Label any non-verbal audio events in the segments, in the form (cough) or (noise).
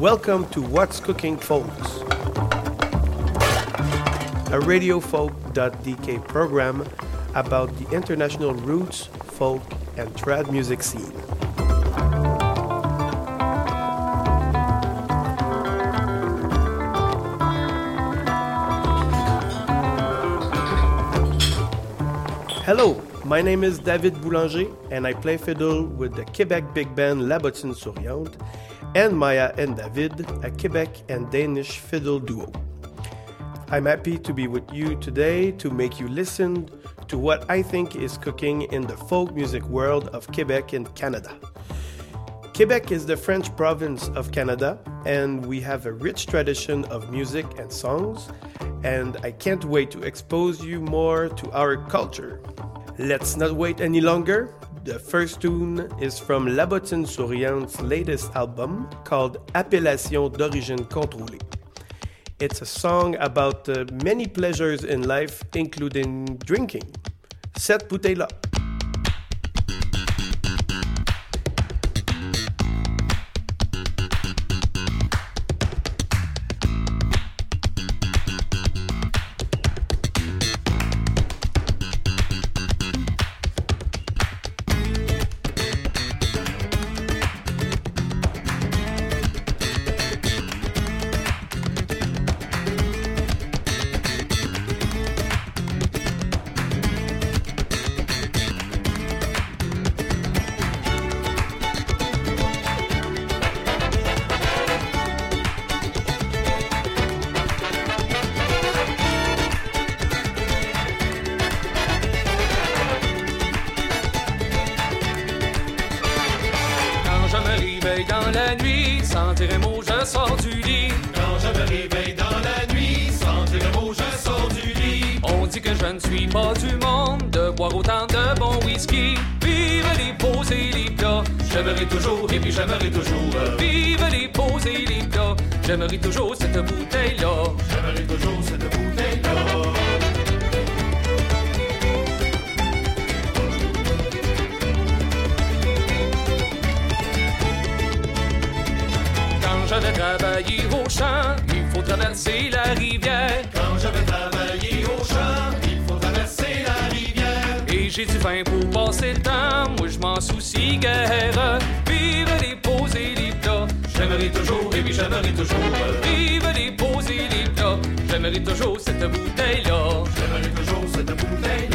Welcome to What's Cooking Folks, a radiofolk.dk program about the international roots, folk, and trad music scene. Hello, my name is David Boulanger, and I play fiddle with the Quebec big band La Bottine Souriante and Maja and David, a Quebec and Danish fiddle duo. I'm happy to be with you today to make you listen to what I think is cooking in the folk music world of Quebec and Canada. Quebec is the French province of Canada, and we have a rich tradition of music and songs, and I can't wait to expose you more to our culture. Let's not wait any longer. The first tune is from La Bottine Souriante's latest album called Appellation d'origine contrôlée. It's a song about uh, many pleasures in life, including drinking. Cette bouteille-là. J'aimerais toujours cette bouteille-là. J'aimerai toujours cette bouteille-là. Quand je vais travailler au champ, il faut traverser la rivière. Quand je vais travailler au champ, il faut traverser la rivière. Et j'ai du vin pour passer le temps, moi je m'en soucie guère. Vive les beaux et les plats. J'aimerai toujours, et puis j'aimerai toujours. Vive les beaux et les plats. J'aimerais toujours cette bouteille-là. J'aimerai toujours cette bouteille-là.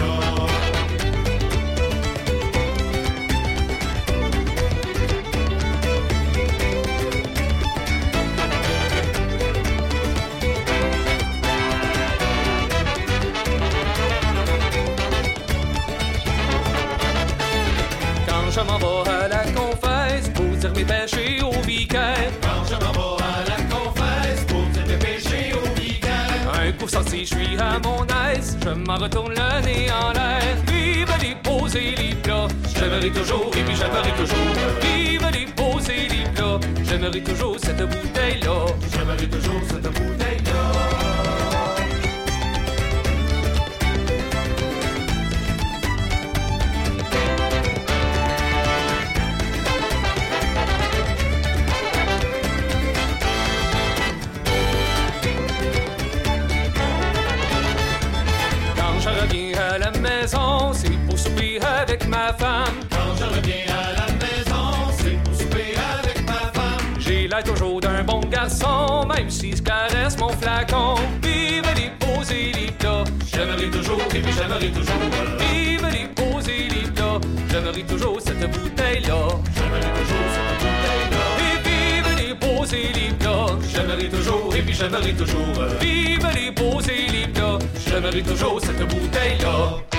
Péchés au vicaire. Quand je m'en vais à la confesse pour mes péchés au vicaire. Un coup sorti, je suis à mon aise. Je m'en retourne le nez en l'air. Vive les beaux et les plats. J'aimerai toujours, et puis j'aimerai toujours. Vive les et les plats. J'aimerais toujours cette bouteille-là. J'aimerai toujours cette bouteille-là. Garçon, même si je caresse mon flacon. Vive les et les plats. J'aimerai toujours, et puis j'aimerai toujours. Vive les et les plats. J'aimerais toujours cette bouteille-là. J'aimerai toujours cette bouteille-là. Et vive les et les plats. J'aimerai toujours, et puis j'aimerai toujours. Vive les et les plats. J'aimerai toujours cette bouteille-là.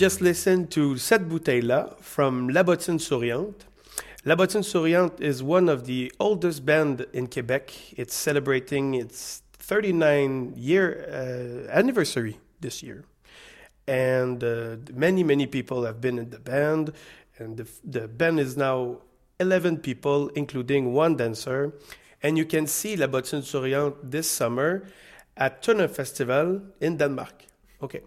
Just listened to Cette bouteille-là from La Bottine Souriante. La Bottine Souriante is one of the oldest band in Quebec. It's celebrating its 39 year uh, anniversary this year. And uh, many, many people have been in the band. And the, the band is now 11 people, including one dancer. And you can see La Bottine Souriante this summer at Tønder Festival in Denmark. Okay.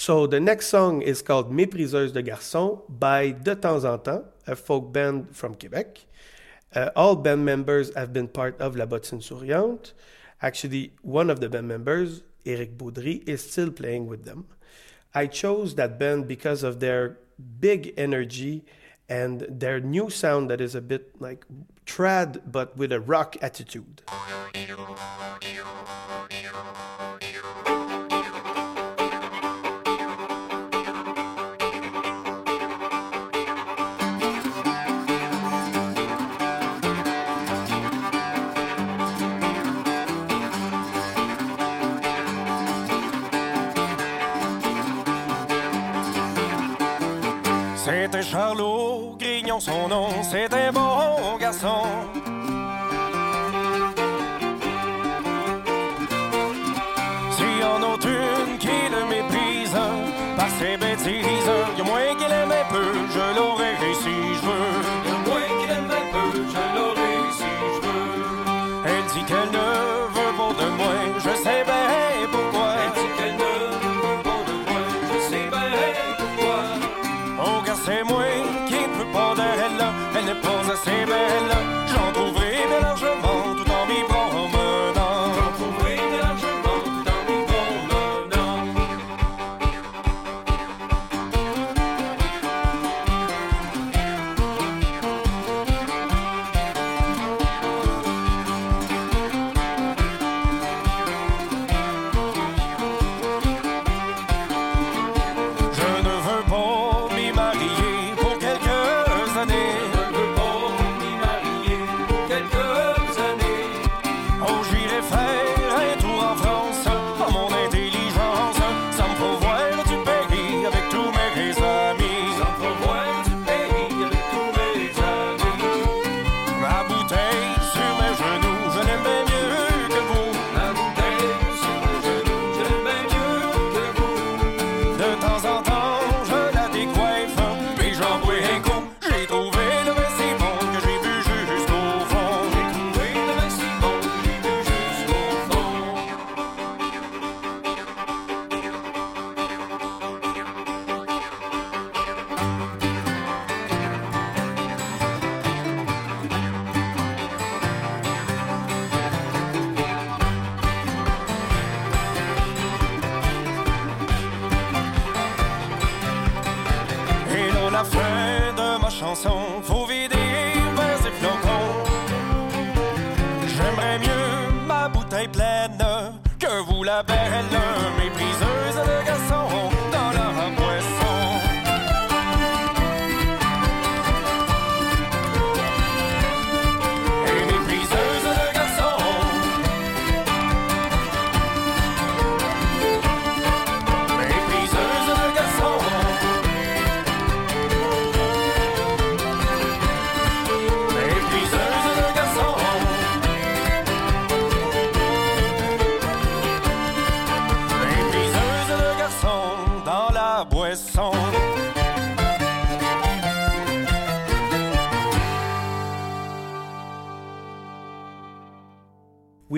So the next song is called Mépriseuse de garçons by De Temps Antan, a folk band from Quebec. Uh, all band members have been part of La Bottine Souriante. Actually, one of the band members, Eric Beaudry, is still playing with them. I chose that band because of their big energy and their new sound that is a bit like trad but with a rock attitude. Charlot, Grignon son nom, c'était un bon garçon. Pas assez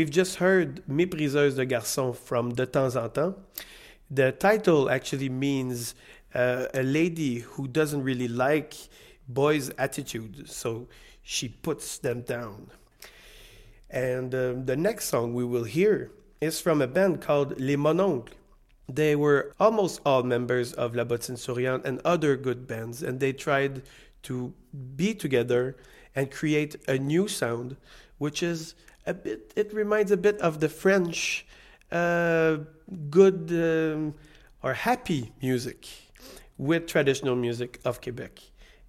We've just heard Mépriseuse de garçons from De Temps Antan. The title actually means uh, a lady who doesn't really like boys' attitude, so she puts them down. And um, the next song we will hear is from a band called Les Mononcles. They were almost all members of La Bottine Souriante and other good bands, and they tried to be together and create a new sound, which is a bit, it reminds a bit of the French uh, good um, or happy music with traditional music of Quebec.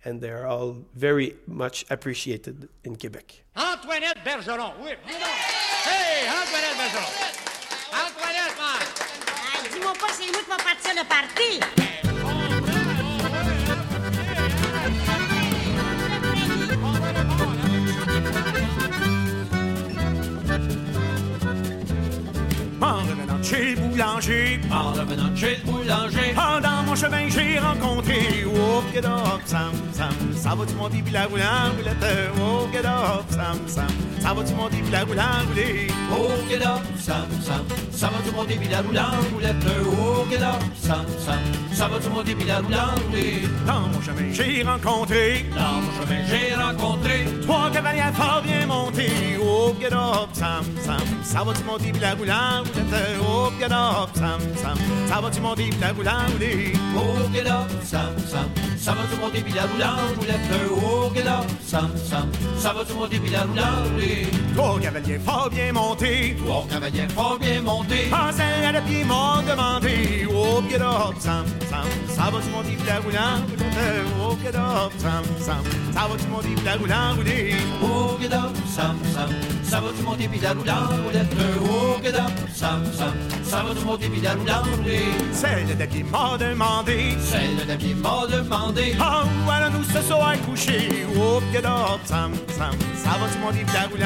And they are all very much appreciated in Quebec. Antoinette Bergeron, oui. dis. Hey, Antoinette Bergeron. Antoinette, man. Ah, dis-moi pas, c'est moi qui va partir le party. Chez le boulanger. En revenant chez le boulanger. Dans mon chemin, j'ai rencontré Oh, get up, Sam, Sam Ça va-tu monter puis la roulant roulette? Oh, get up, Sam, Sam Ça va-tu monter puis la roulant roulette Oh, get up, Sam, Sam. Ça va tout monter puis la roulant roulette? Oh, get up, Sam, Sam. Ça va tout monter puis la roulant roulette. Dans mon chemin, j'ai rencontré Dans mon chemin, j'ai rencontré Trois cavaliers fort bien montés Oh, get up, Sam, Sam Ça va-tu monter puis la roulant roulette? Oh, Hope you Sam Sam. Ça va du monde et la boula roulée. Hope you love Sam Sam. Ça va du monde et la boula roulette. Oh, Hope you love Sam Sam. Ça va du monde et la boula roulée. Trois cavaliers fort bien montés. Trois cavaliers fort bien montés. Passez à la pied m'ont demandé. Oh, Hope you Sam Sam. Ça va du monde et la boula roulette. Hope you love Sam Sam. Ça va du monde et la boula roulée. Hope you love Sam Sam. Ça va du monde et la boula roulette. que dame, Sam, Sam, Sam va nous monter puis d'aller demander. Celle qui m'a demandé, celle qui m'a demandé. Ah, où allons-nous ce soir coucher? Oh, que dame, Sam, Sam, ça va nous monter puis d'aller.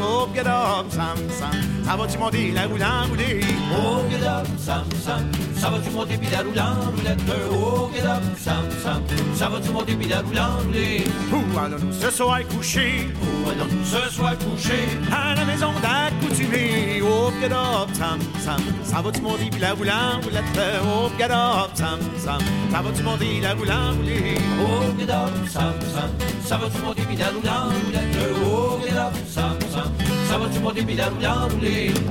Oh, que dame, Sam, Sam. Ça va-tu monter la roulant roulette? Oh, get up, Sam, Sam. Ça va tout monter puis la roulant roulette? Oh, get up, Sam, Sam. Ça va tout monter puis la roulant roulette? Où allons-nous ce soir coucher? Où allons-nous ce soir coucher? À la maison d'accoutumée. Oh, get up, Sam, Sam. Ça va-tu monter puis la roulant roulette? Oh, get up, Sam, Sam. Ça va-tu monter la roulant roulette? Oh, get up, Sam, Sam. Ça va tout monter puis la roulant roulette? Oh, get up, Sam, Sam ça va, tu m'as des bidons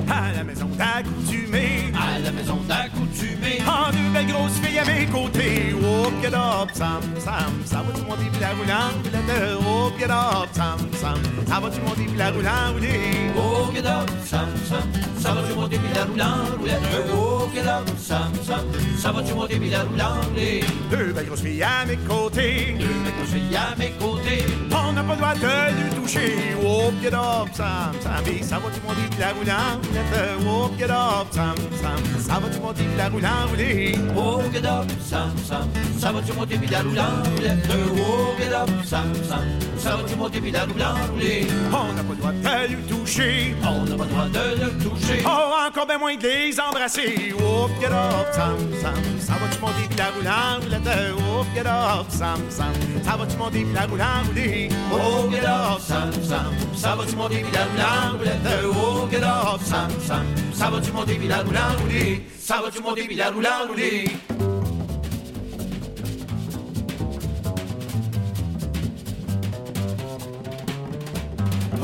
À la maison d'accoutumée la maison d'accoutumée. Ah, deux belles grosses filles à mes côtés. Oh, get up, Sam, Sam. Ça va-tu monter puis la roulant roulette? Oh, get up, Sam, Sam. Ça va-tu monter puis la roulant roulette? Oh, get up, Sam, Sam. Ça va tout monter puis la roulant roulette. Oh, get up, Sam, Sam. Ça va tout monter puis la roulant roulette. Deux belles grosses filles à mes côtés. Deux mecs conseillers à mes côtés. On n'a pas le droit de lui toucher. Oh, get up, Sam, Sam. Et ça va-tu monter puis la roulant roulette? Oh, get up, Sam, Sam. Ça va-tu monter puis la roulant roulette? Oh, get up, Sam, Sam. Ça va tout monter la roulant roulette. Oh, get up, Sam, Sam. Ça va tout monter puis la roulant roulette. On n'a pas le droit de lui toucher. On n'a pas le droit de le toucher. Oh, encore bien moins de les embrasser. Oh, get up, Sam, Sam. Ça va-tu monter puis la roulant roulette? Oh, get up, Sam, Sam. Ça va-tu monter puis la roulant roulette? Oh, get up, Sam, Sam. Ça va tout monter puis la roulant roulette. Oh, get up, Sam, Sam. Ça va tout monter puis la roulant roulette. Ça va tout monter puis la roulant roulette.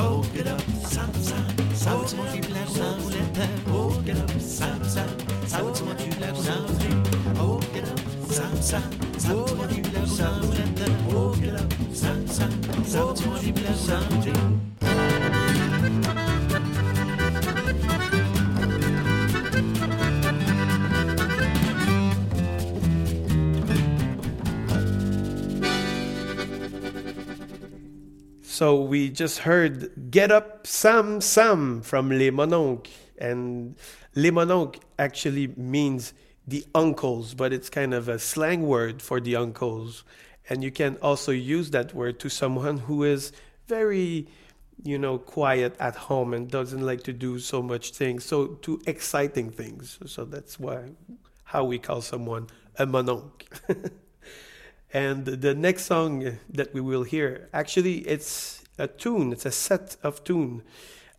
Oh, get up, Sam, Sam. Ça va-tu monter puis la roulant roulette? Oh, get up, Sam, Sam. Ça va-tu monter puis la? Oh, get up, Sam, Sam. Ça va-tu monter puis la roulant roulette? Oh, up, Sam, Sam. Ça va-tu monter puis la So we just heard Get Up Sam Sam from Les Mononcles. And Les Mononcles actually means the uncles, but it's kind of a slang word for the uncles. And you can also use that word to someone who is very, you know, quiet at home and doesn't like to do so much things, so to exciting things. So that's why how we call someone a mononcle. (laughs) And the next song that we will hear, actually, it's a tune, it's a set of tune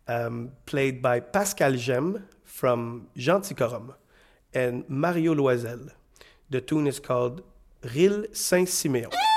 um, played by Pascal Gemme from Genticorum and Mario Loiselle. The tune is called Rille Saint-Siméon.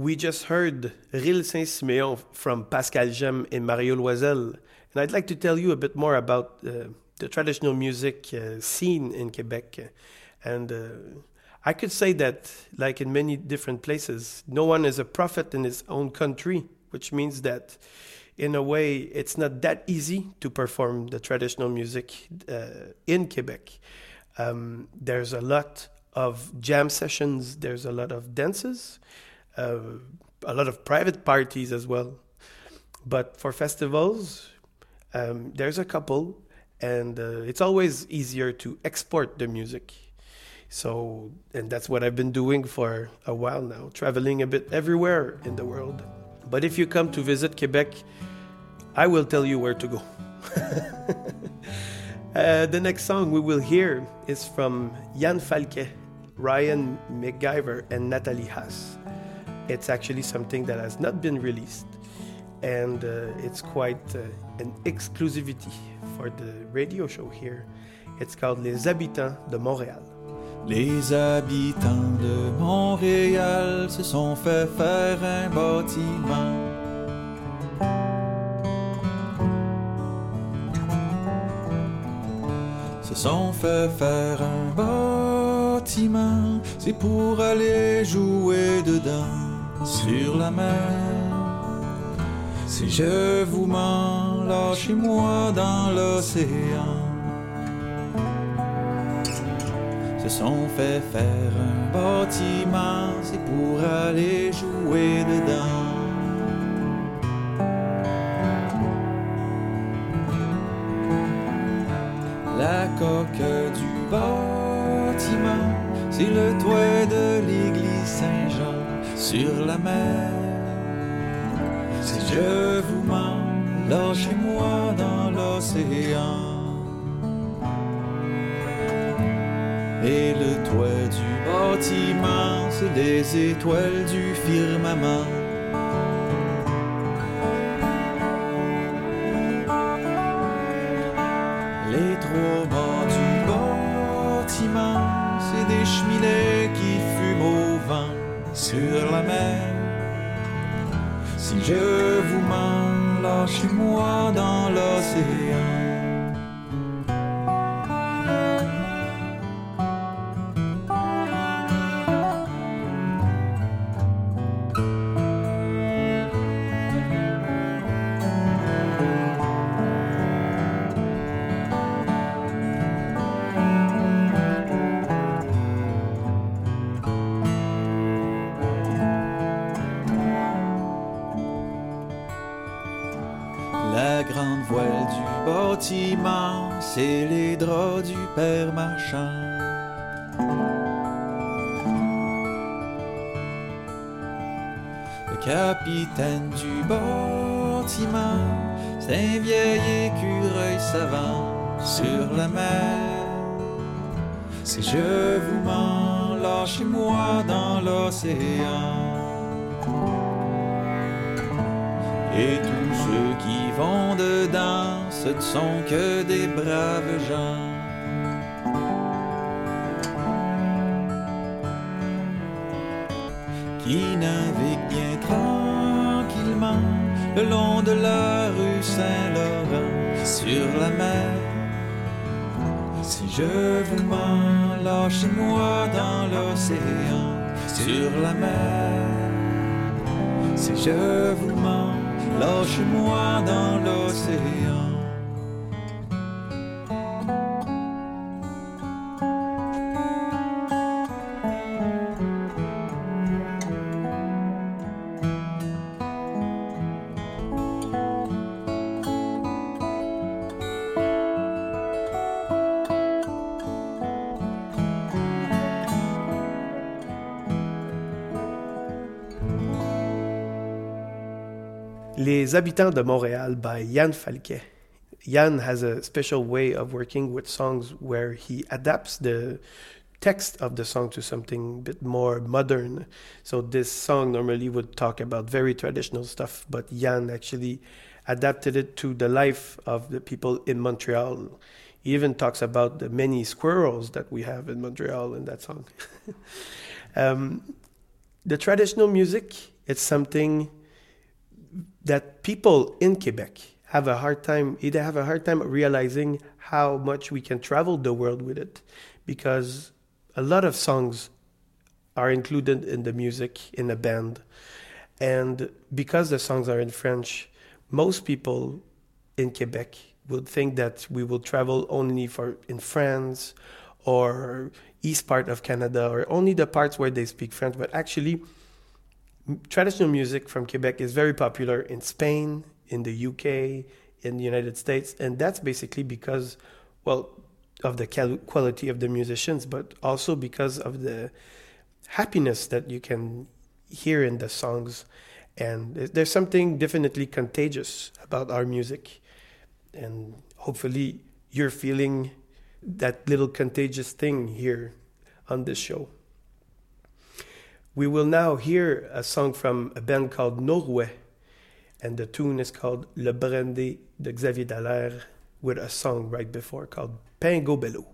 We just heard Rille Saint-Siméon from Pascal Gemme and Mario Loiselle. And I'd like to tell you a bit more about uh, the traditional music uh, scene in Quebec. And uh, I could say that, like in many different places, no one is a prophet in his own country, which means that in a way, it's not that easy to perform the traditional music uh, in Quebec. Um, there's a lot of jam sessions, there's a lot of dances, a lot of private parties as well. But for festivals, um, there's a couple, and uh, it's always easier to export the music. So, and that's what I've been doing for a while now, traveling a bit everywhere in the world. But if you come to visit Quebec, I will tell you where to go. (laughs) uh, the next song we will hear is from Yann Falquet, Ryan McGiver, and Natalie Haas. It's actually something that has not been released, and uh, it's quite uh, an exclusivity for the radio show here. It's called Les Habitants de Montréal. Les habitants de Montréal se sont fait faire un bâtiment se sont fait faire un bâtiment, c'est pour aller jouer dedans sur la mer. Si je vous mens, lâchez-moi dans l'océan. Se sont fait faire un bâtiment, c'est pour aller jouer dedans. La coque du bâtiment, c'est le toit de l'église Saint-Jean sur la mer. Si je vous mens, lâchez-moi dans l'océan. Et le toit du bâtiment, c'est les étoiles du firmament. Les trois du bâtiment, c'est des cheminées qui sur la mer. Si je vous mens, lâchez-moi dans l'océan. Capitaine du bâtiment, c'est un vieil écureuil savant sur la mer. Si je vous mens, lâchez-moi dans l'océan. Et tous ceux qui vont dedans, ce ne sont que des braves gens. Je vous mens, lâchez-moi dans l'océan sur la mer. Si je vous mens, lâchez-moi dans l'océan. Les Habitants de Montréal by Yann Falquet. Yann has a special way of working with songs where he adapts the text of the song to something a bit more modern. So this song normally would talk about very traditional stuff, but Yann actually adapted it to the life of the people in Montreal. He even talks about the many squirrels that we have in Montreal in that song. (laughs) um, the traditional music it's something that people in Quebec have a hard time they have a hard time realizing how much we can travel the world with it because a lot of songs are included in the music in a band. And because the songs are in French most people in Quebec would think that we will travel only for in France or east part of Canada or only the parts where they speak French. But actually traditional music from Quebec is very popular in Spain, in the UK, in the United States, and that's basically because, well, of the quality of the musicians, but also because of the happiness that you can hear in the songs. And there's something definitely contagious about our music, and hopefully you're feeling that little contagious thing here on this show. We will now hear a song from a band called Norouet, and the tune is called Le Brandy de Xavier Dallaire, with a song right before called Pingo Bello.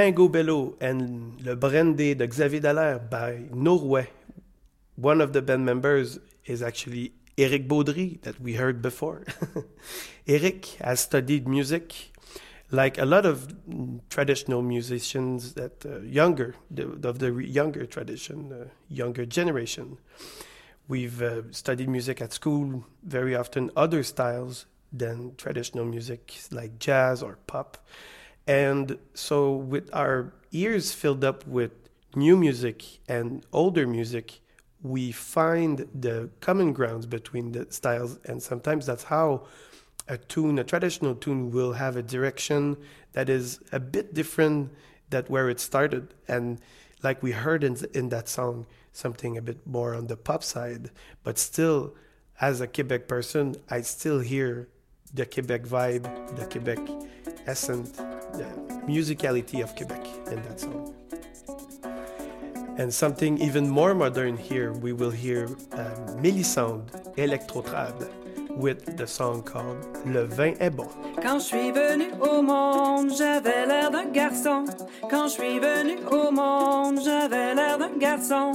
Pingo Bello and Le Brandy de Xavier Dallaire by Norouet. One of the band members is actually Eric Beaudry that we heard before. (laughs) Eric has studied music like a lot of traditional musicians that uh, younger the, of the younger tradition, uh, younger generation. We've uh, studied music at school very often other styles than traditional music like jazz or pop. And so with our ears filled up with new music and older music, we find the common grounds between the styles and sometimes that's how a tune, a traditional tune, will have a direction that is a bit different than where it started. And like we heard in, in that song, something a bit more on the pop side, but still, as a Quebec person, I still hear the Quebec vibe, the Quebec essence, the musicality of Quebec in that song. And something even more modern here, we will hear uh, Mélisande Electrotrad with the song called Le vin est bon. Quand je suis venu au monde, j'avais l'air d'un garçon. Quand je suis venu au monde, j'avais l'air d'un garçon.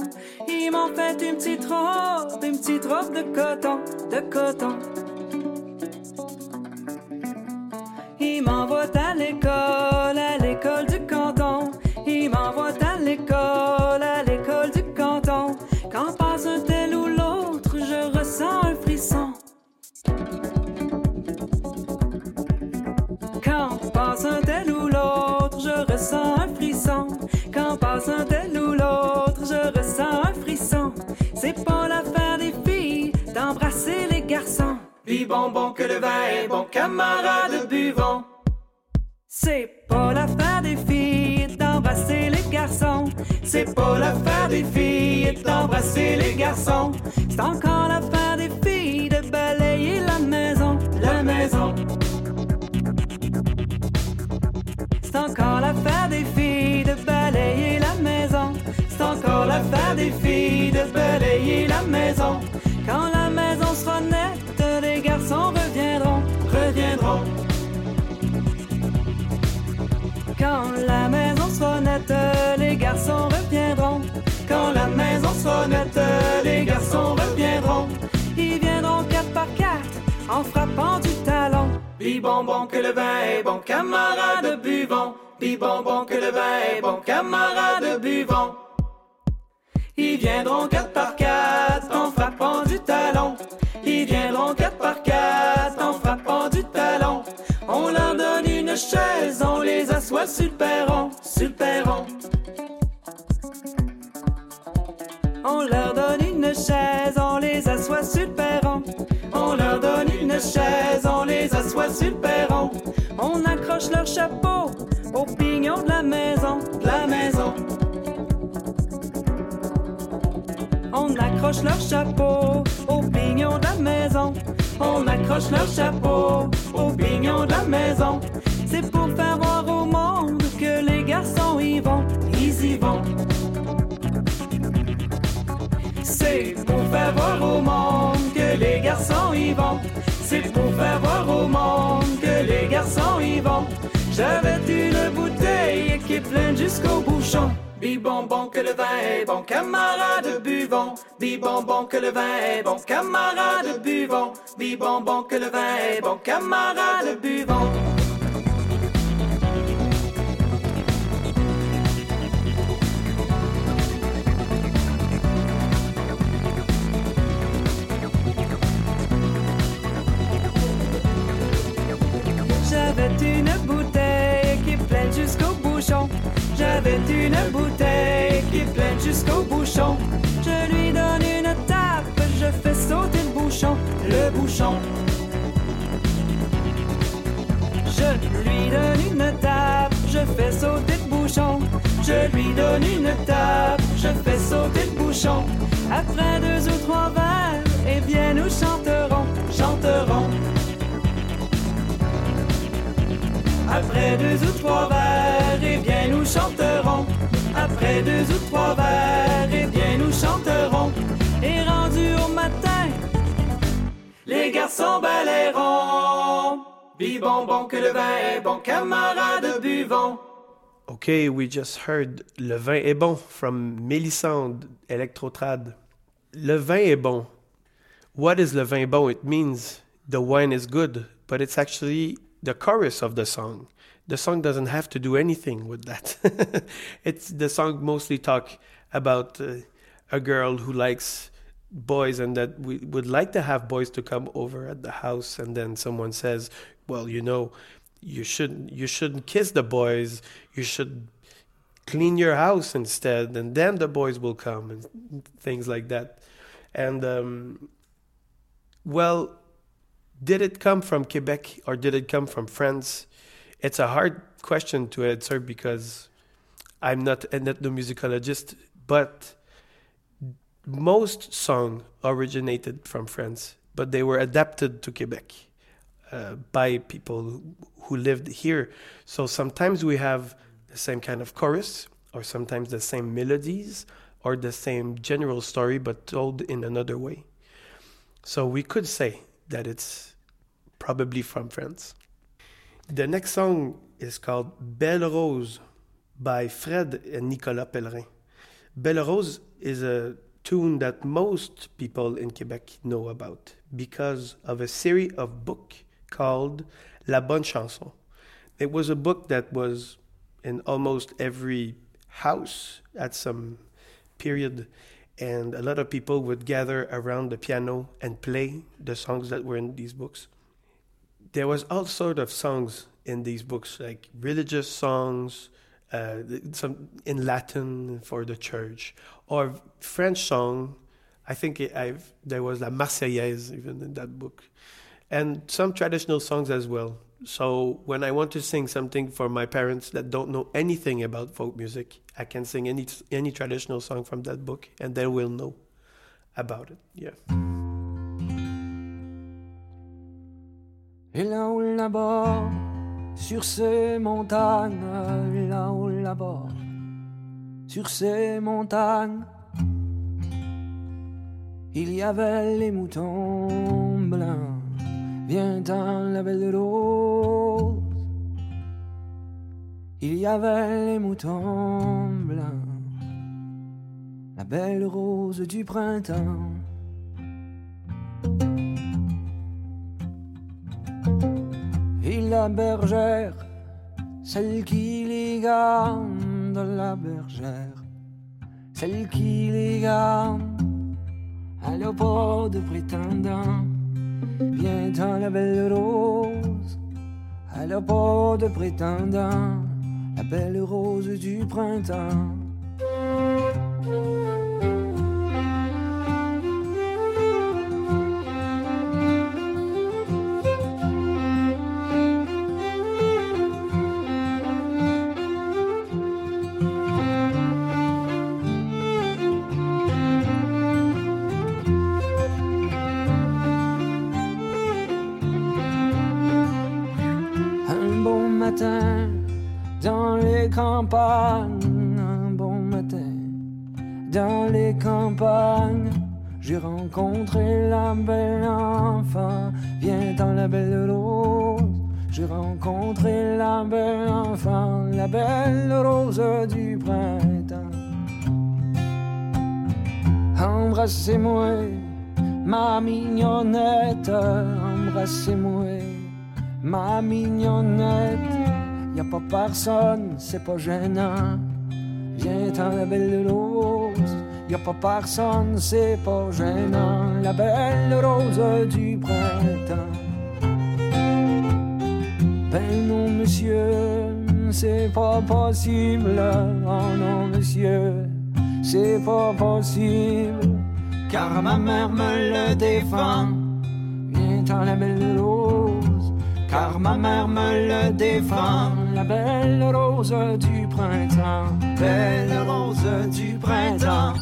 Ils m'ont fait une petite robe, une petite robe de coton, de coton. Bonbon que le vin est bon, camarade buvons. C'est pas l'affaire des filles d'embrasser les garçons. C'est pas l'affaire des filles d'embrasser les garçons. C'est encore l'affaire des filles de balayer la maison. La maison, C'est encore l'affaire des filles de balayer la maison. c'est encore l'affaire des filles de balayer la maison. Quand la maison sera nette. Quand la maison sera nette, les garçons reviendront. quand la maison sera nette, les garçons reviendront. Ils viendront quatre par quatre en frappant du talon. Puis bonbon que le vin est bon, camarade buvons. Puis bonbon que le vin est bon, camarade buvons. Ils viendront quatre par quatre en frappant du talon. Ils viendront quatre par quatre en frappant du on les assoit sur le sur. On leur donne une chaise, on les assoit sur le. On leur donne une chaise, on les assoit sur le. On accroche leur chapeau au pignon de la maison. De la maison, On accroche leur chapeau au pignon de la maison. on accroche leur chapeau au pignon de la maison. C'est pour faire voir au monde que les garçons y vont. Ils y vont. C'est pour faire voir au monde que les garçons y vont. C'est pour faire voir au monde que les garçons y vont. J'avais une bouteille qui est pleine jusqu'au bouchon. Bibonbon que le vin est bon, camarade buvons. Bibonbon que le vin est bon, camarade buvons. Bibonbon que le vin est bon, camarade buvons. Une bouteille qui est pleine jusqu'au bouchon. Je lui donne une tape, je fais sauter le bouchon. Le bouchon, Je lui donne une tape, je fais sauter le bouchon. je lui donne une tape, je fais sauter le bouchon. Après deux ou trois verres, eh bien nous chanterons. Chanterons. Après deux ou trois verres, eh bien nous chanterons. Après deux ou trois verres, eh bien nous chanterons. Et rendu au matin, Les garçons balayeront. Bibonbon que le vin est bon, camarade buvons. Okay, we just heard Le vin est bon from Mélissande Electrotrad. Le vin est bon. What is le vin bon? It means the wine is good, but it's actually the chorus of the song. The song doesn't have to do anything with that. (laughs) it's the song mostly talk about uh, a girl who likes boys and that we would like to have boys to come over at the house and then someone says, "Well, you know, you shouldn't you shouldn't kiss the boys. You should clean your house instead and then the boys will come and things like that." And um, well, did it come from Quebec or did it come from France? It's a hard question to answer because I'm not an ethnomusicologist, but most songs originated from France, but they were adapted to Quebec uh, by people who lived here. So sometimes we have the same kind of chorus, or sometimes the same melodies, or the same general story, but told in another way. So we could say that it's probably from France. The next song is called Belle Rose by Fred and Nicolas Pellerin. Belle Rose is a tune that most people in Quebec know about because of a series of book called La Bonne Chanson. It was a book that was in almost every house at some period and a lot of people would gather around the piano and play the songs that were in these books. There was all sort of songs in these books, like religious songs, uh, some in Latin for the church, or French song. I think it, there was La Marseillaise even in that book, and some traditional songs as well. So when I want to sing something for my parents that don't know anything about folk music, I can sing any any traditional song from that book, and they will know about it. Yeah. Et là-haut là-bas, sur ces montagnes, là-haut là-bas, sur ces montagnes, il y avait les moutons blancs. Viens dans la belle rose. Il y avait les moutons blancs, la belle rose du printemps. La bergère, celle qui les garde, la bergère, celle qui les garde, elle n'a pas de prétendant. Dans la belle rose, n'a pas de prétendant, la belle rose du printemps. Rencontré la belle enfant, viens dans la belle rose. J'ai rencontré la belle enfant, la belle rose du printemps. Embrassez-moi, ma mignonnette, embrassez-moi, ma mignonnette. Y a pas personne, c'est pas gênant. Viens dans la belle rose, y a pas personne, c'est pas gênant. La belle rose du printemps. Ben non, monsieur, c'est pas possible. Oh non, monsieur, c'est pas possible. Car ma mère me le défend. Viens la belle rose, car ma mère me le défend. La belle rose du printemps, belle rose du printemps.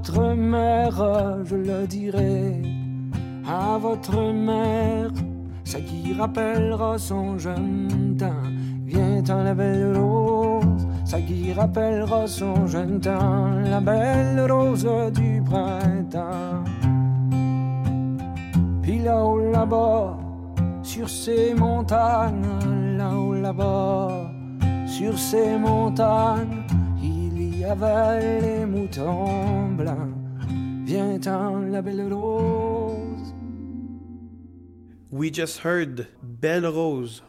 Votre mère, je le dirai. À votre mère, ça qui rappellera son jeune temps. Vient en la belle rose, ça qui rappellera son jeune temps. La belle rose du printemps. Puis là-haut, là-bas, sur ces montagnes, là-haut, là-bas, sur ces montagnes, les moutons blancs. La belle rose. We just heard Belle Rose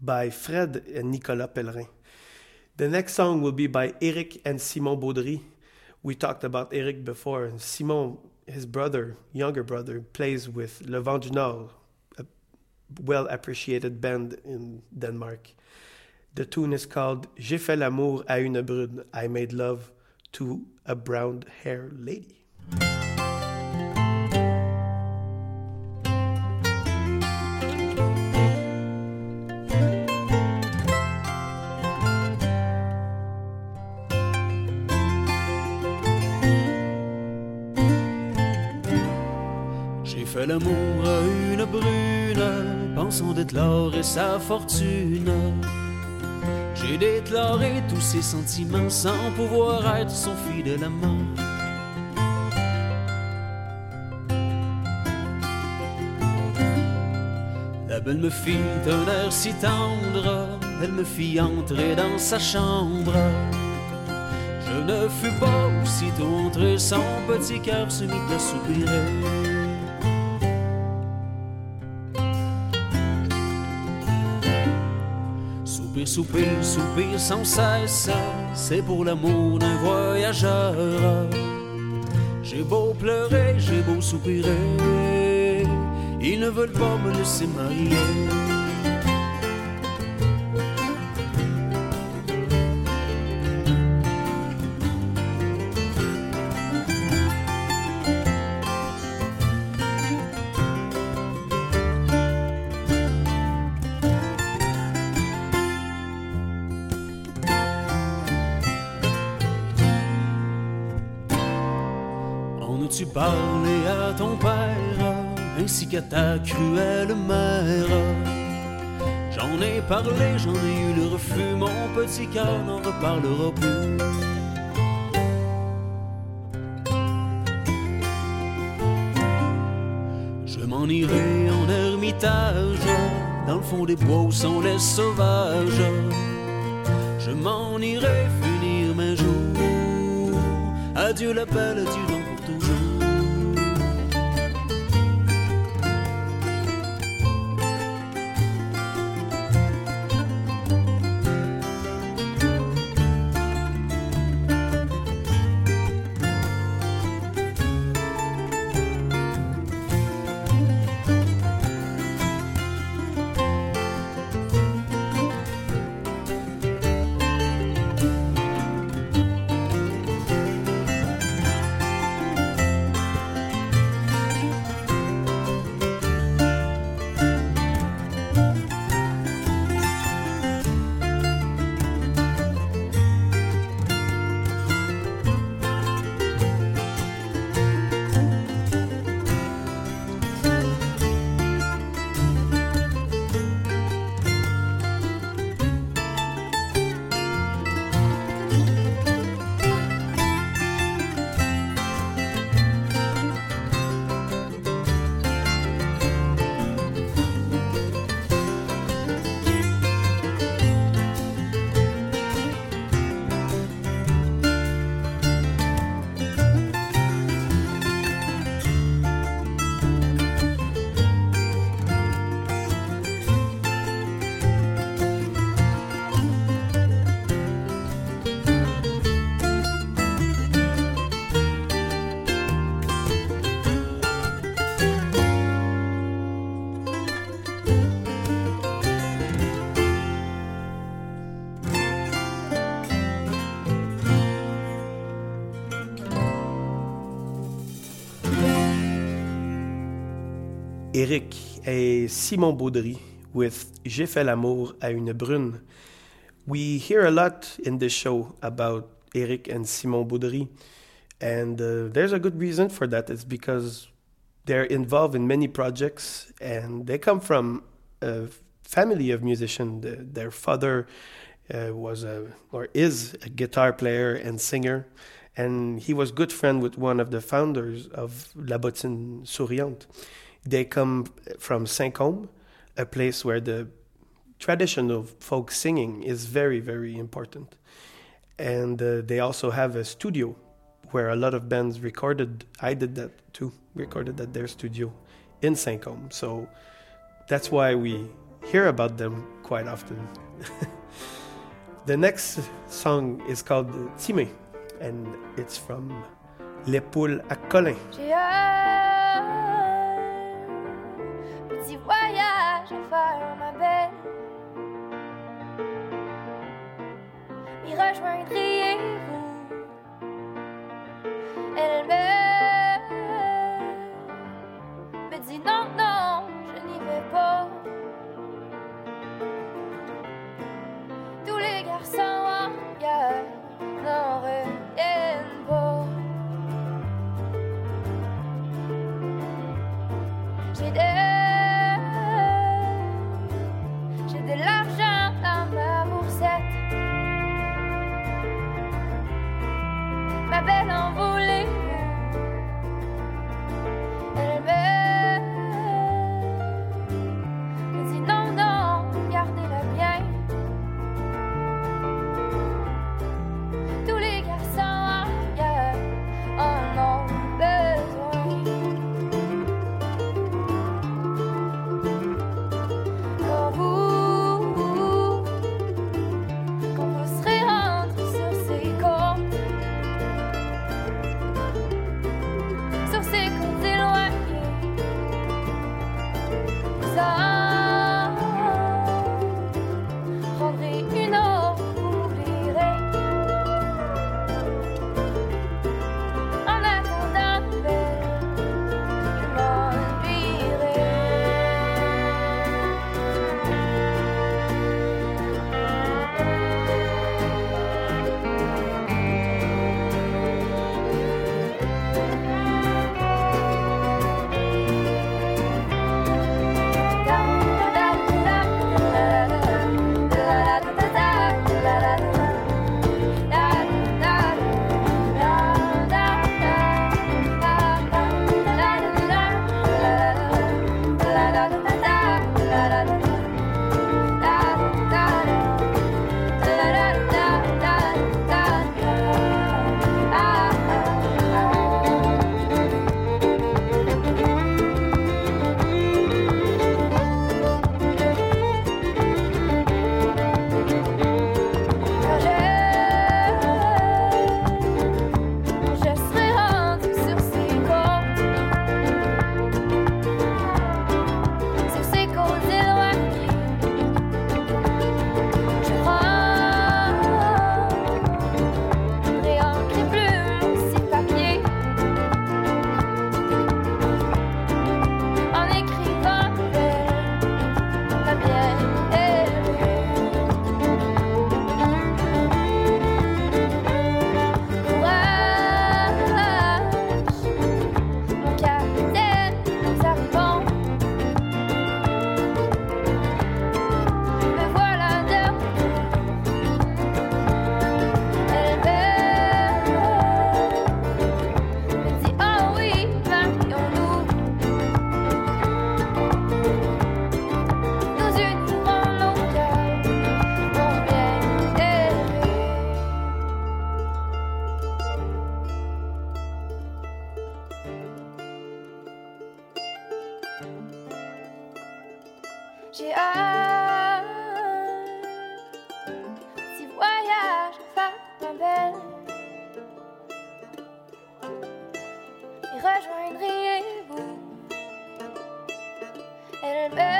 by Fred and Nicolas Pellerin. The next song will be by Eric and Simon Beaudry. We talked about Eric before, Simon, his brother, younger brother, plays with Le Vent du Nord, a well appreciated band in Denmark. The tune is called J'ai fait l'amour à une brune. I made love to a brown hair lady. J'ai fait l'amour à une brune, pensant déclarer sa fortune. J'ai déclaré tous ses sentiments sans pouvoir être son fidèle amant. La belle me fit un air si tendre, elle me fit entrer dans sa chambre. Je ne fus pas aussitôt entré, son petit cœur se mit à soupirer. Soupir, soupir, sans cesse, c'est pour l'amour d'un voyageur. J'ai beau pleurer, j'ai beau soupirer, ils ne veulent pas me laisser marier. As-tu parlé à ton père ainsi qu'à ta cruelle mère J'en ai parlé, j'en ai eu le refus, mon petit cœur n'en reparlera plus. Je m'en irai en ermitage, dans le fond des bois où sont les sauvages. Je m'en irai finir mes jours. Adieu la belle, adieu Eric et Simon Beaudry with J'ai fait l'amour à une brune. We hear a lot in this show about Eric and Simon Beaudry. And uh, there's a good reason for that. It's because they're involved in many projects and they come from a family of musicians. Their father uh, was a or is a guitar player and singer, and he was good friend with one of the founders of La Bottine Souriante. They come from Saint-Côme, a place where the traditional folk singing is very very important, and uh, they also have a studio where a lot of bands recorded. I did that too, recorded at their studio in Saint-Côme. So that's why we hear about them quite often. (laughs) the next song is called Timé, and it's from Les Poules à Colin. Un petit voyage à faire, ma belle. Y rejoindriez-vous? Elle me, rejoindriez-vous? Elle me,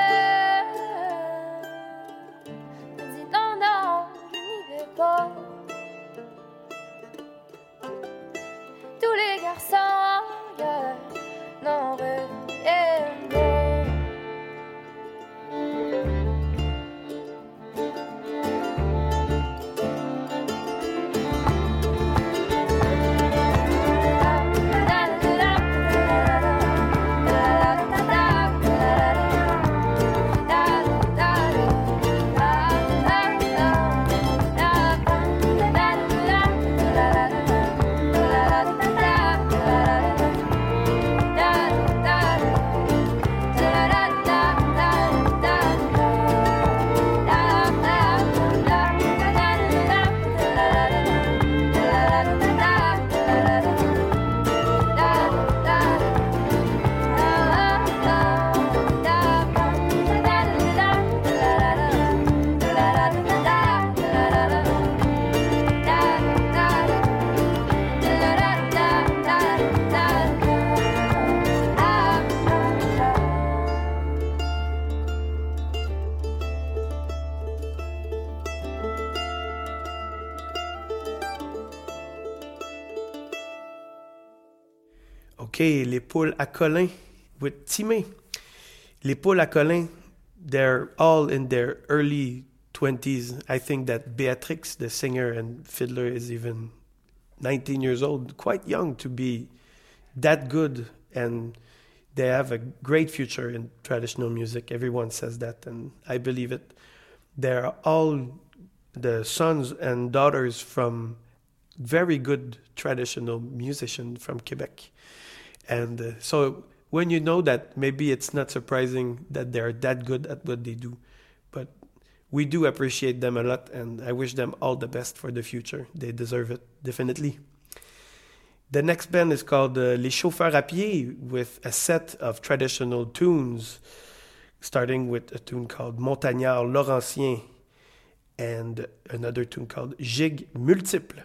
les poules à Colin with Timé. Les poules à Colin, they're all in their early 20s. I think that Beatrix, the singer and fiddler, is even 19 years old, quite young to be that good. And they have a great future in traditional music. Everyone says that, and I believe it. They're all the sons and daughters from very good traditional musicians from Quebec. And uh, so when you know that, maybe it's not surprising that they're that good at what they do. But we do appreciate them a lot, and I wish them all the best for the future. They deserve it, definitely. The next band is called uh, Les Chauffeurs à Pied with a set of traditional tunes, starting with a tune called Montagnard Laurentien and another tune called Gigue Multiple.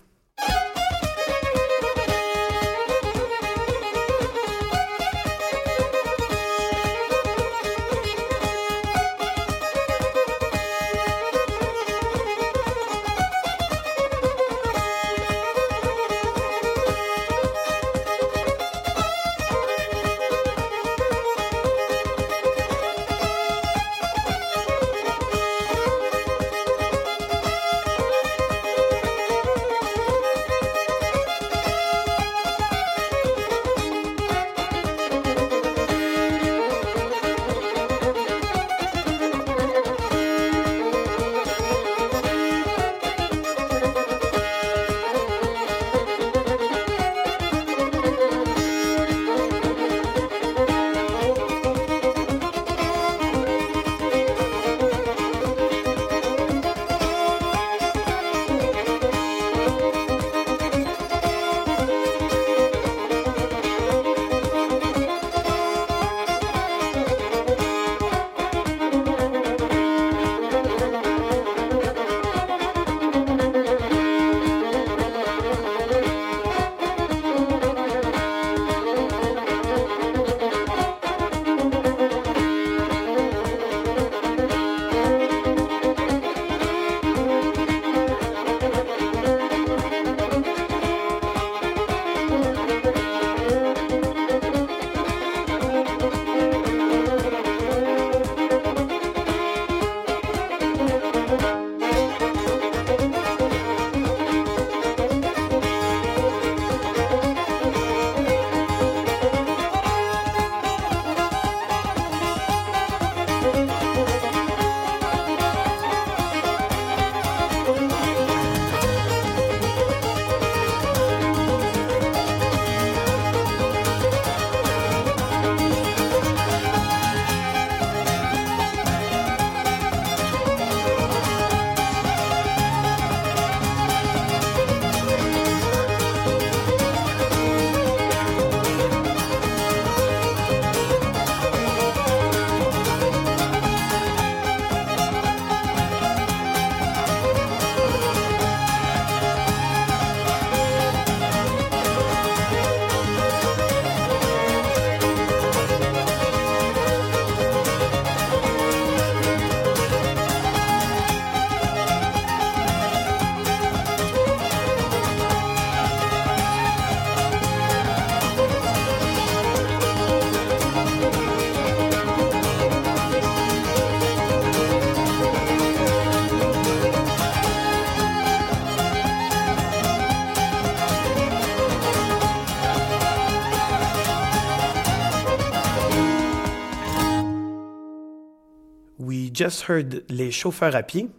Just heard Les Chauffeurs à Pied,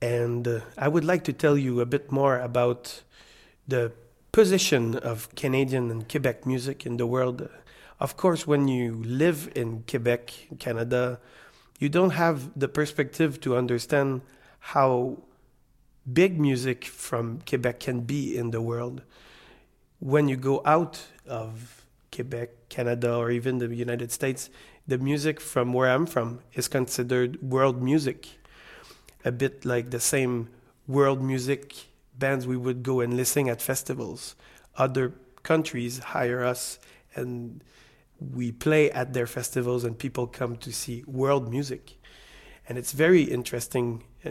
and uh, I would like to tell you a bit more about the position of Canadian and Quebec music in the world. Of course, when you live in Quebec, Canada, you don't have the perspective to understand how big music from Quebec can be in the world. When you go out of Quebec, Canada, or even the United States, the music from where I'm from is considered world music. A bit like the same world music bands we would go and listen at festivals. Other countries hire us and we play at their festivals and people come to see world music. And it's very interesting uh,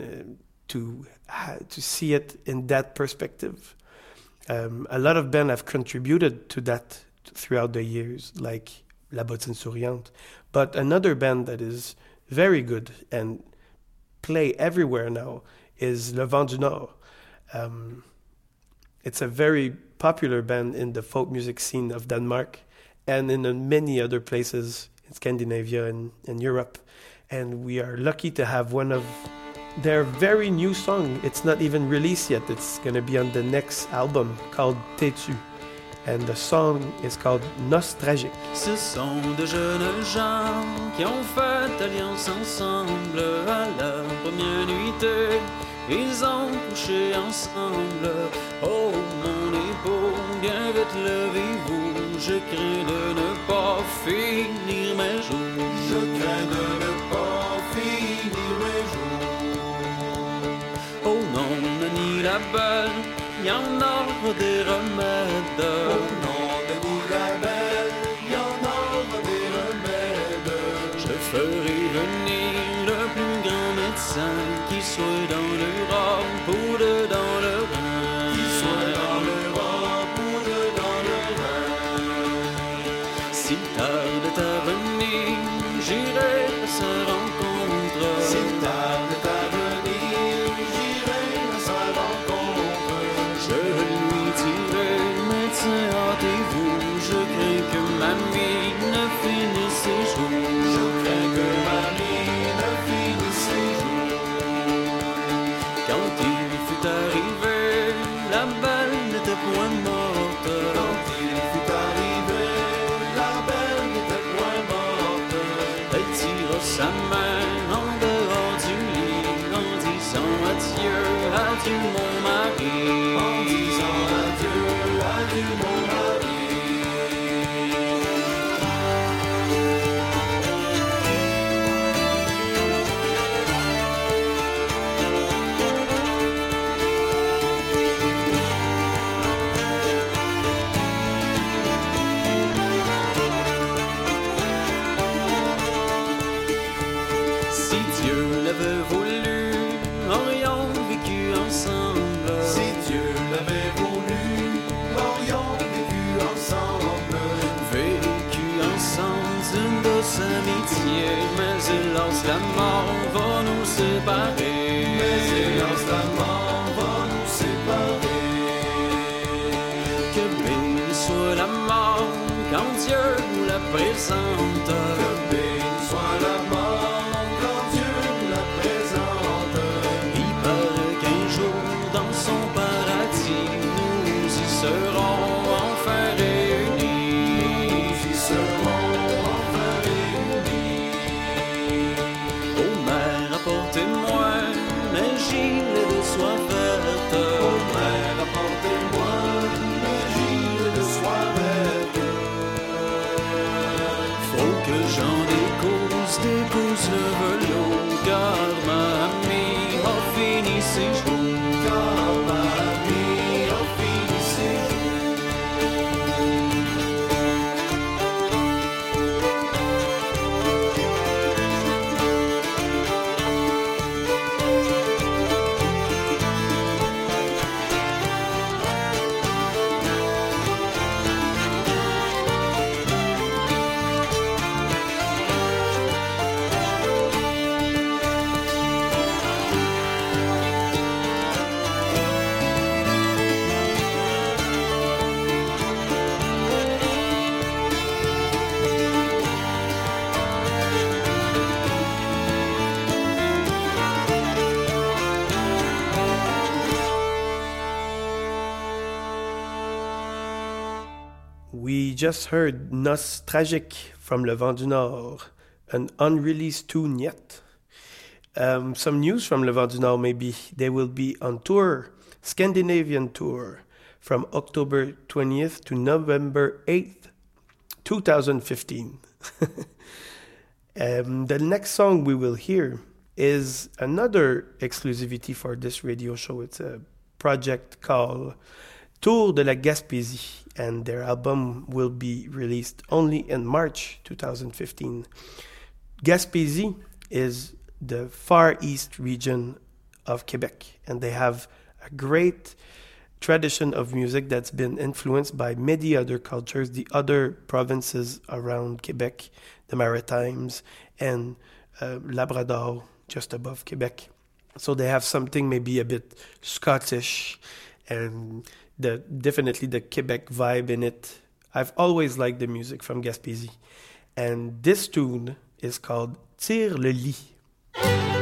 to ha- to see it in that perspective. Um, a lot of bands have contributed to that throughout the years, like La Bottine Souriante. But another band that is very good and play everywhere now is Le Vent du Nord. Um, it's a very popular band in the folk music scene of Denmark and in many other places in Scandinavia and, and Europe. And we are lucky to have one of their very new song. It's not even released yet. It's going to be on the next album called Têtu. And the song is called Nostalgique. Ce sont de jeunes gens qui ont fait alliance ensemble à la première nuitée. Ils ont couché ensemble. Oh mon épaule, bien vite levez-vous. Je crains de ne pas finir mes jours. Je crains de ne pas finir mes jours. Oh non, Nanny la belle, gjennom, og de rømmer dør. Just heard Nostalgique from Le Vent du Nord, an unreleased tune yet. Um, some news from Le Vent du Nord maybe. They will be on tour, Scandinavian tour, from October 20th to November 8th, 2015. (laughs) um, the next song we will hear is another exclusivity for this radio show. It's a project called Tour de la Gaspésie, and their album will be released only in March 2015. Gaspésie is the far east region of Quebec, and they have a great tradition of music that's been influenced by many other cultures, the other provinces around Quebec, the Maritimes, and uh, Labrador, just above Quebec. So they have something maybe a bit Scottish and the definitely the Quebec vibe in it. I've always liked the music from Gaspésie. And this tune is called Tire le lit.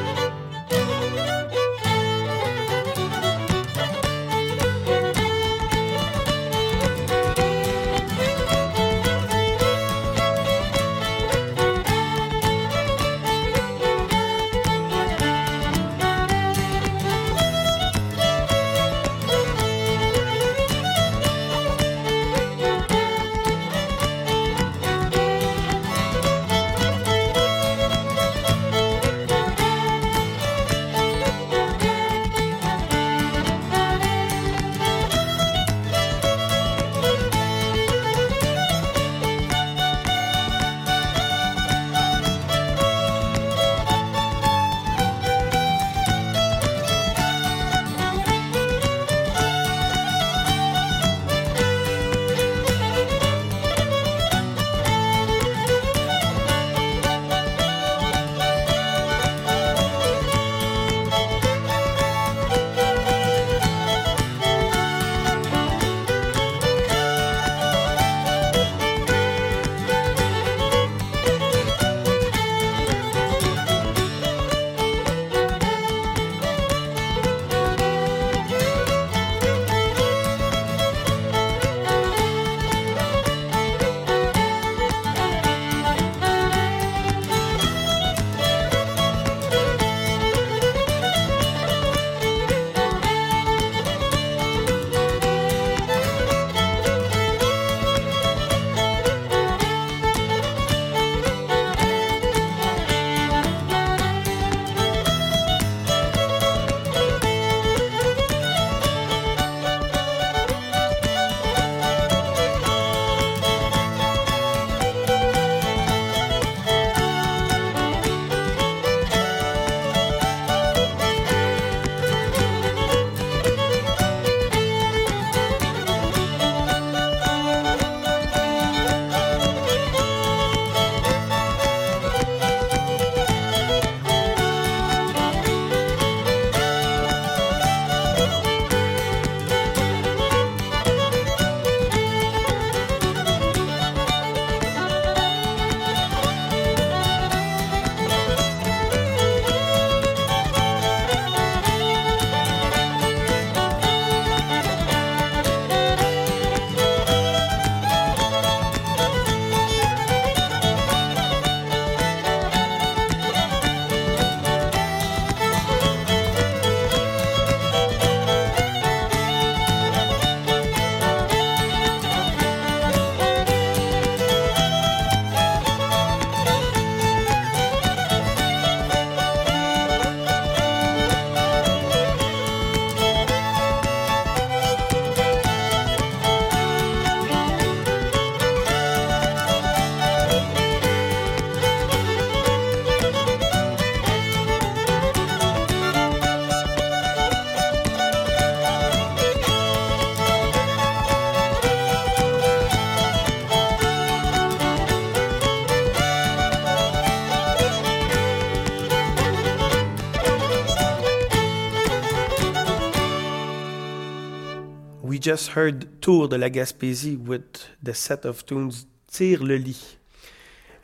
Just heard Tour de la Gaspésie with the set of tunes Tire le lit.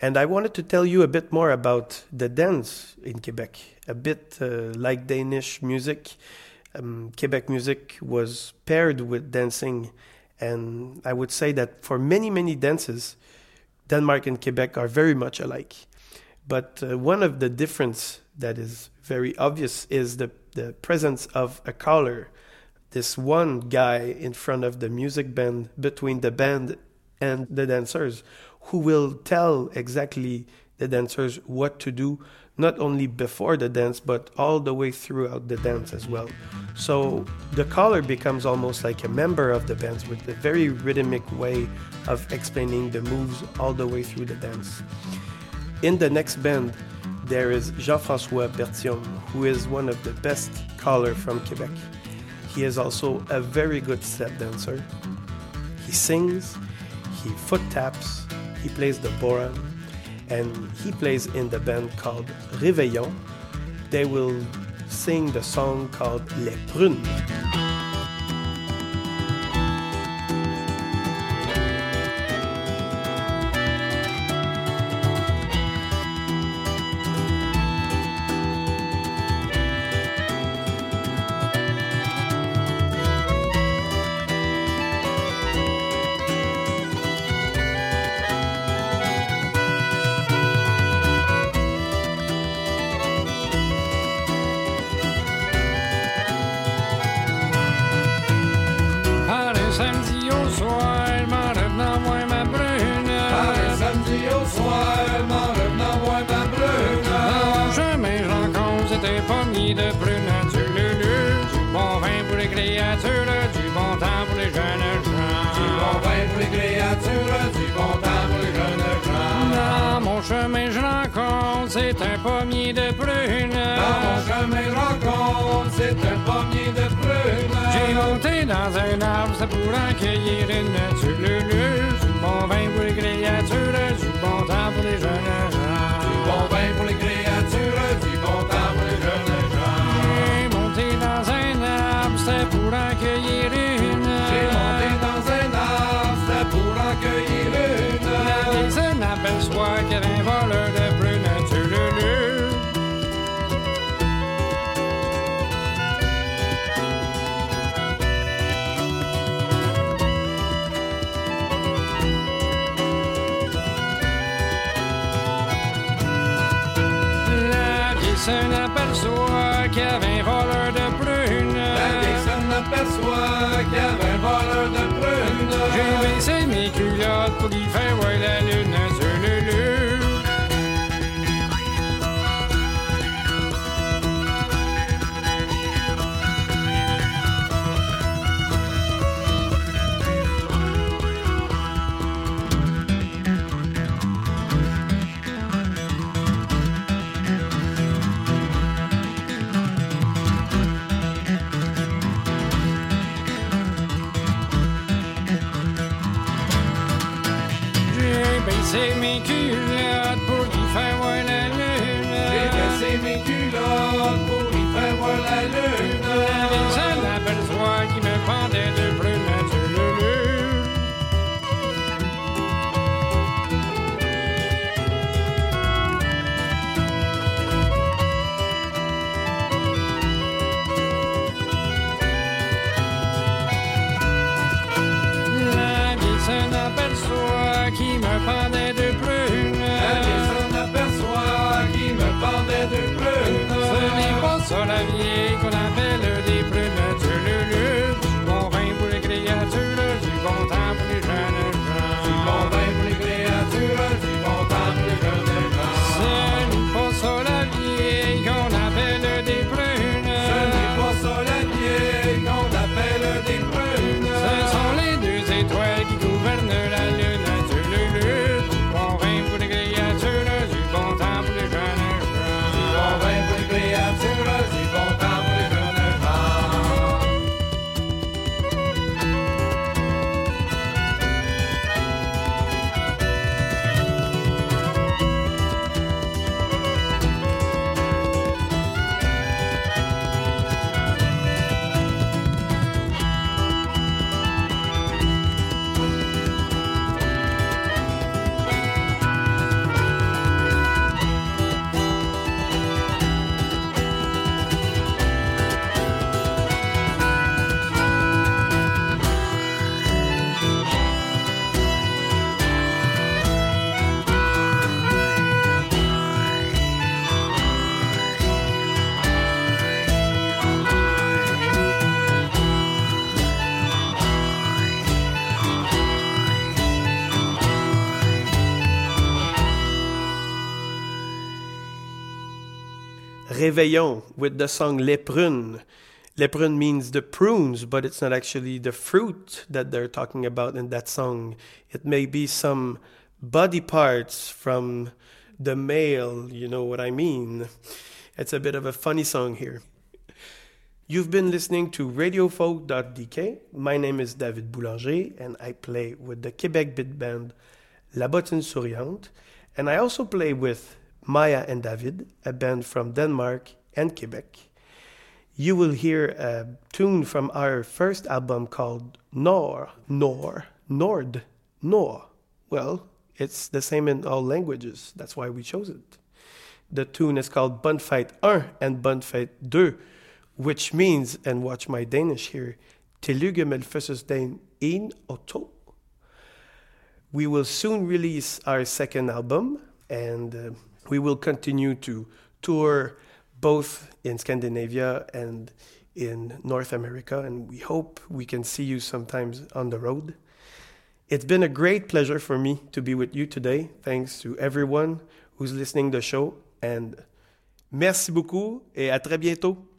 And I wanted to tell you a bit more about the dance in Quebec. A bit uh, like Danish music, um, Quebec music was paired with dancing. And I would say that for many, many dances, Denmark and Quebec are very much alike. But uh, one of the difference that is very obvious is the, the presence of a caller this one guy in front of the music band between the band and the dancers who will tell exactly the dancers what to do not only before the dance but all the way throughout the dance as well. So the caller becomes almost like a member of the band with a very rhythmic way of explaining the moves all the way through the dance. In the next band there is Jean-François Berthiaume who is one of the best caller from Quebec he is also a very good step dancer. He sings, he foot taps, he plays the bora, and he plays in the band called Réveillon. They will sing the song called Les Prunes. passa por aqui m'aperçois qu'il y avait un voleur de prunes. J'ai rincé mes réveillon with the song Les Prunes. Les Prunes means the prunes, but it's not actually the fruit that they're talking about in that song. It may be some body parts from the male, you know what I mean. It's a bit of a funny song here. You've been listening to RadioFolk.dk. My name is David Boulanger, and I play with the Quebec Bit Band La Bottine Souriante, and I also play with Maja and David, a band from Denmark and Quebec. You will hear a tune from our first album called Nor, Nor, Nord, Nor. Well, it's the same in all languages. That's why we chose it. The tune is called Bonfight 1 and Bonfight 2, which means, and watch my Danish here, 1 og 2. We will soon release our second album, and uh, we will continue to tour both in Scandinavia and in North America, and we hope we can see you sometimes on the road. It's been a great pleasure for me to be with you today. Thanks to everyone who's listening the show, and merci beaucoup et à très bientôt.